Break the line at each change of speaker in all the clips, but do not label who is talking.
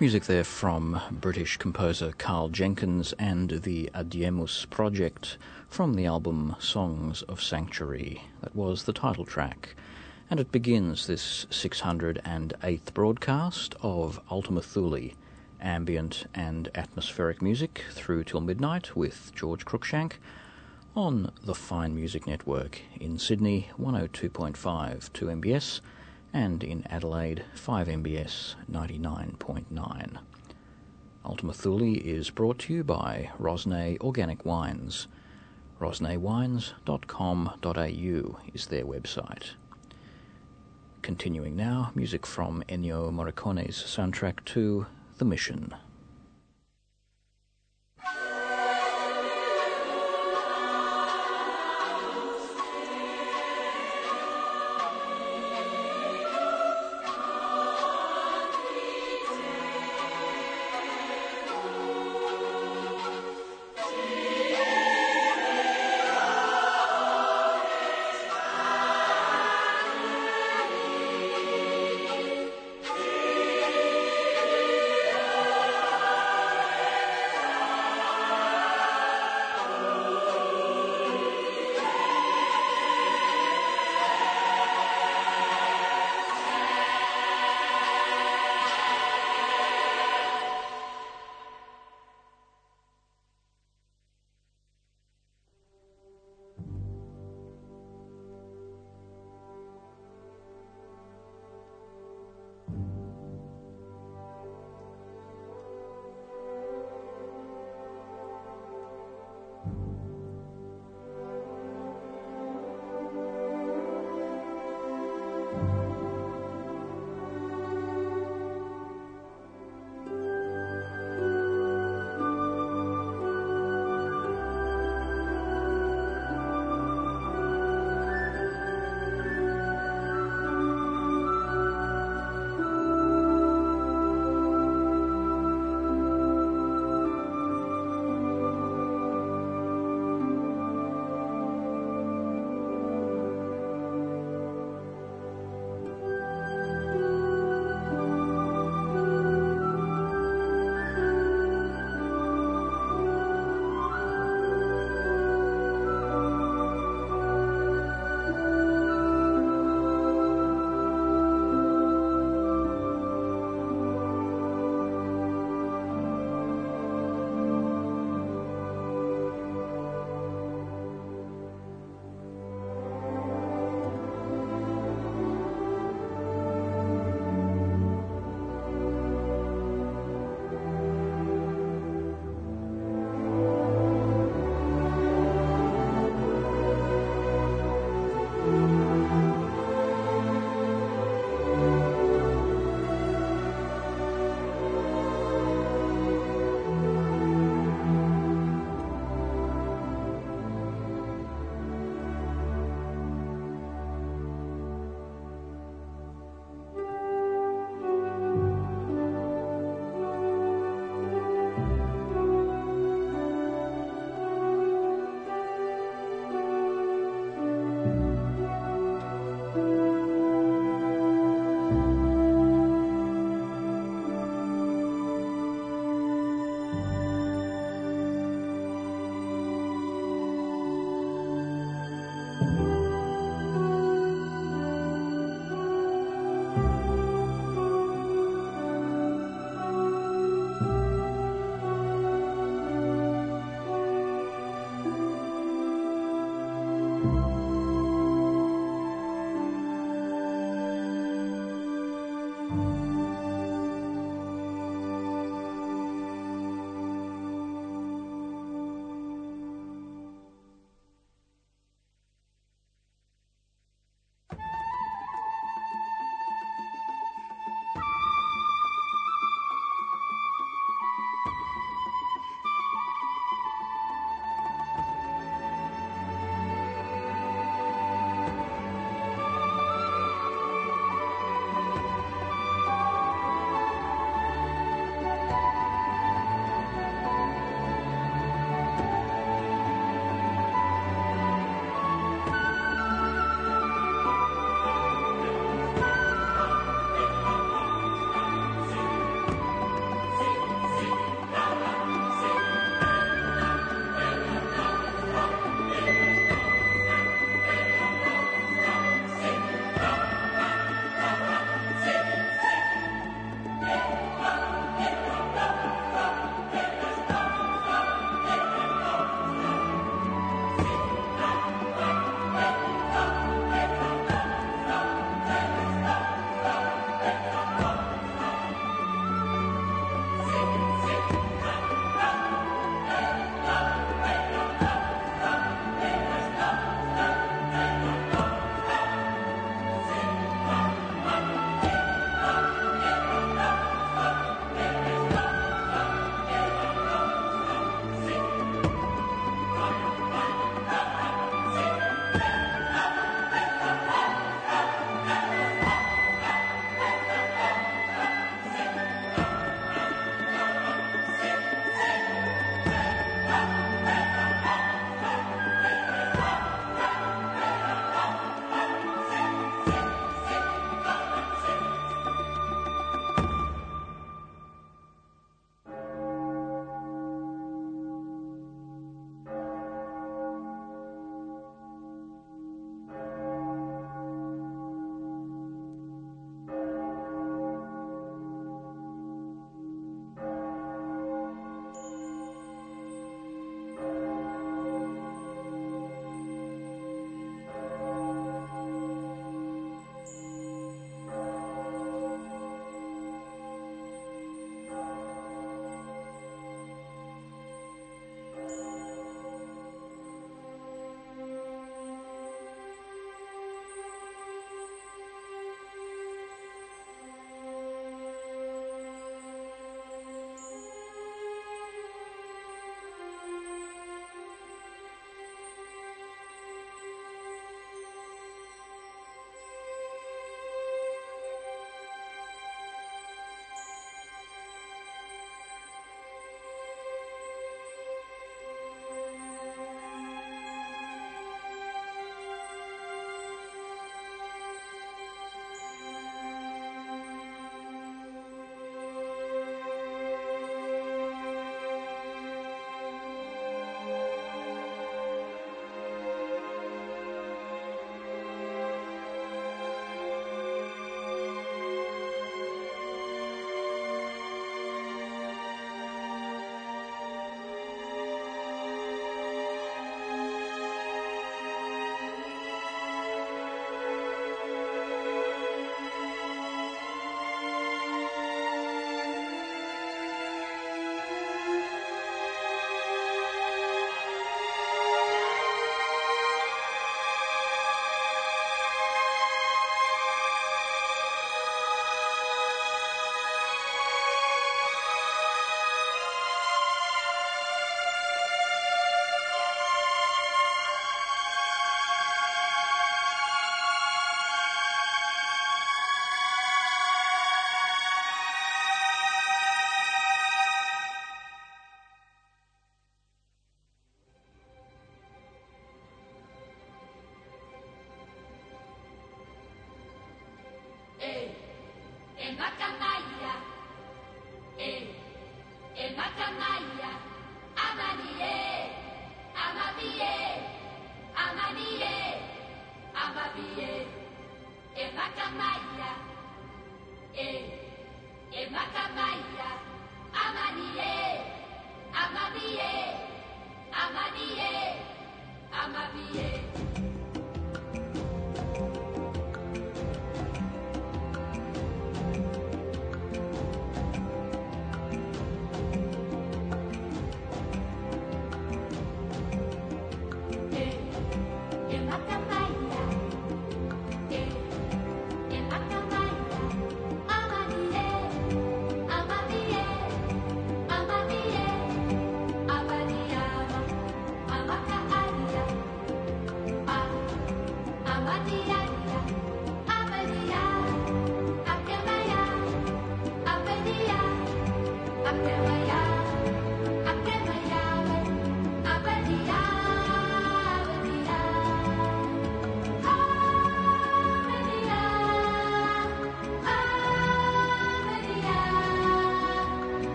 Music there from British composer Karl Jenkins and the Adiemus Project from the album Songs of Sanctuary. That was the title track. And it begins this 608th broadcast of Ultima Thule, ambient and atmospheric music through till midnight with George Cruikshank on the Fine Music Network in Sydney 102.5 2 MBS and in Adelaide 5 MBS 99.9. Ultima Thule is brought to you by Rosnay Organic Wines. rosnaywines.com.au is their website. Continuing now, music from Ennio Morricone's soundtrack to The Mission.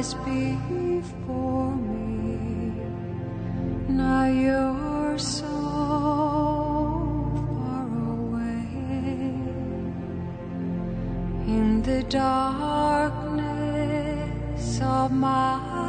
lies before me. Now you're so far away in the darkness of my.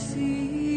see.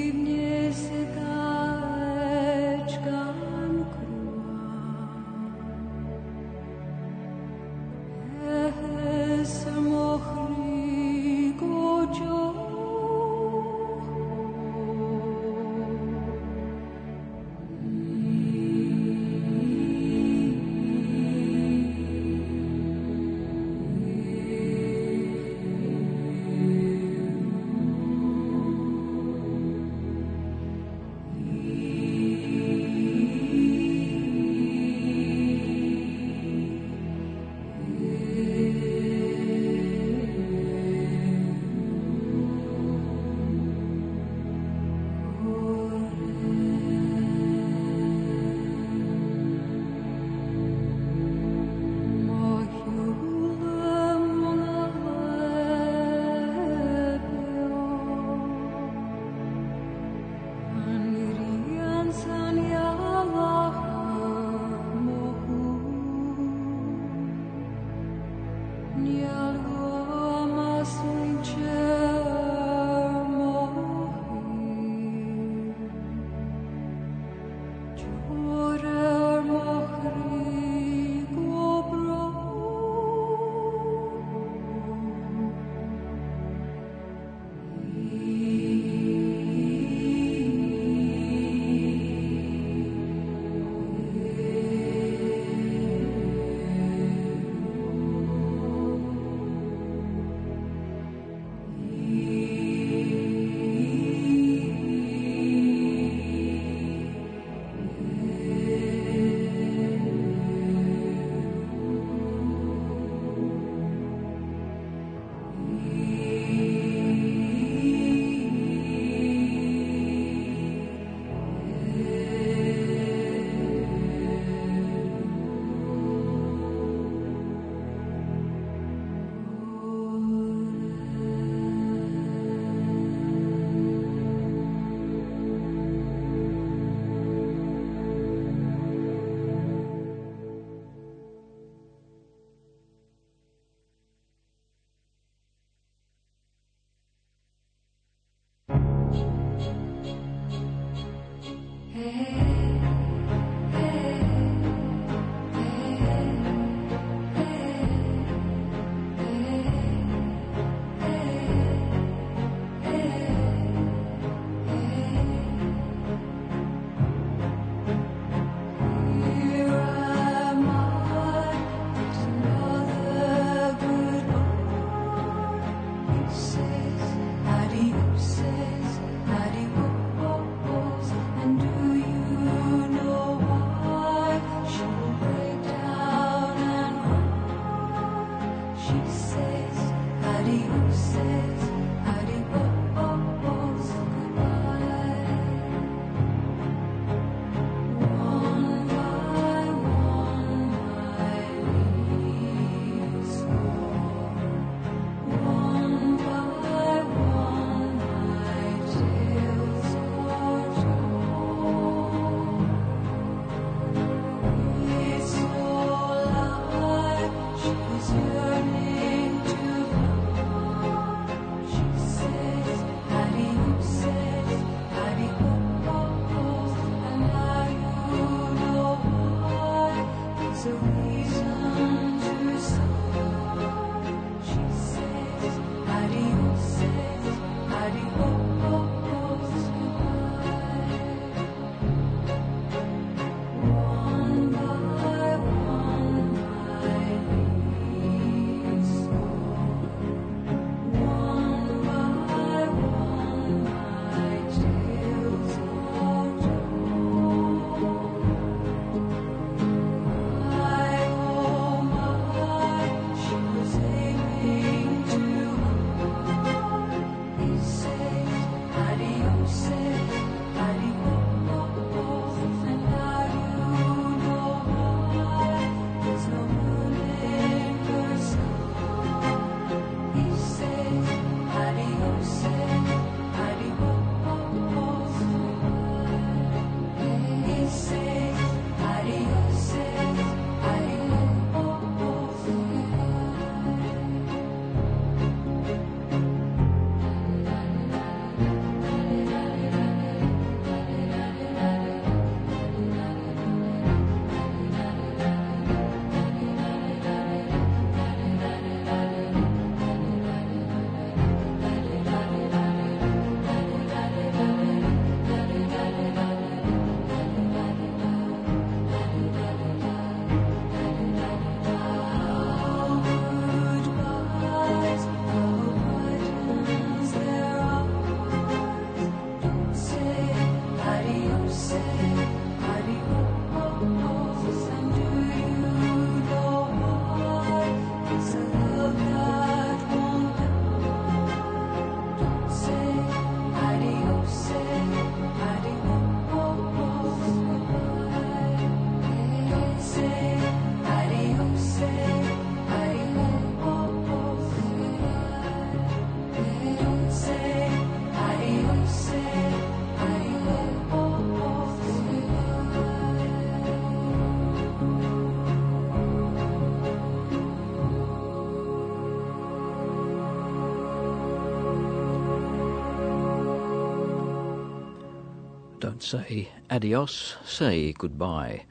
Say adios, say goodbye.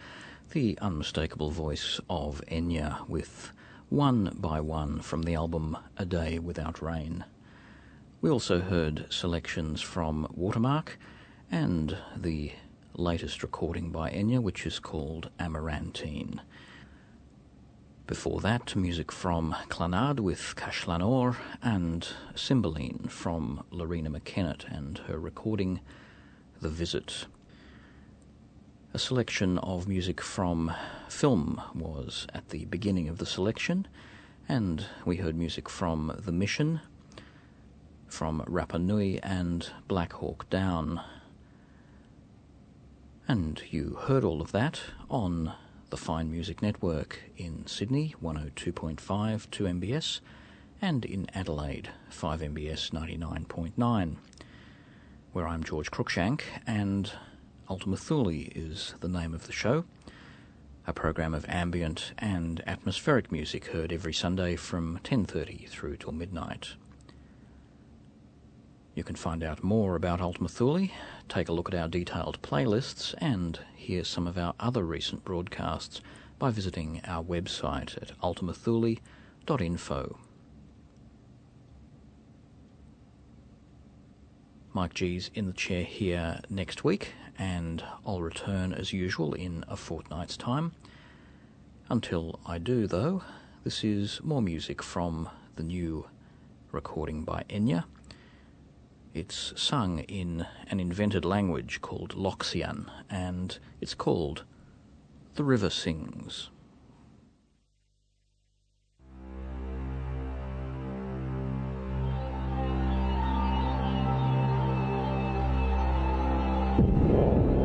The unmistakable voice of Enya with One by One from the album A Day Without Rain. We also heard selections from Watermark and the latest recording by Enya, which is called Amarantine. Before that, music from Clannad with Caisleán Óir and Cymbeline from Loreena McKennitt and her recording The Visit. A selection of music from film was at the beginning of the selection, and we heard music from The Mission, from Rapa Nui and Black Hawk Down. And you heard all of that on the Fine Music Network in Sydney, 102.5 2MBS, and in Adelaide, 5MBS 99.9, where I'm George Cruikshank, and Ultima Thule is the name of the show, a program of ambient and atmospheric music heard every Sunday from 10.30 through till midnight. You can find out more about Ultima Thule, take a look at our detailed playlists, and hear some of our other recent broadcasts by visiting our website at ultimathule.info. Mike G's in the chair here next week, and I'll return as usual in a fortnight's time. Until I do, though, this is more music from the new recording by Enya. It's sung in an invented language called Loxian, and it's called The River Sings.
ああ。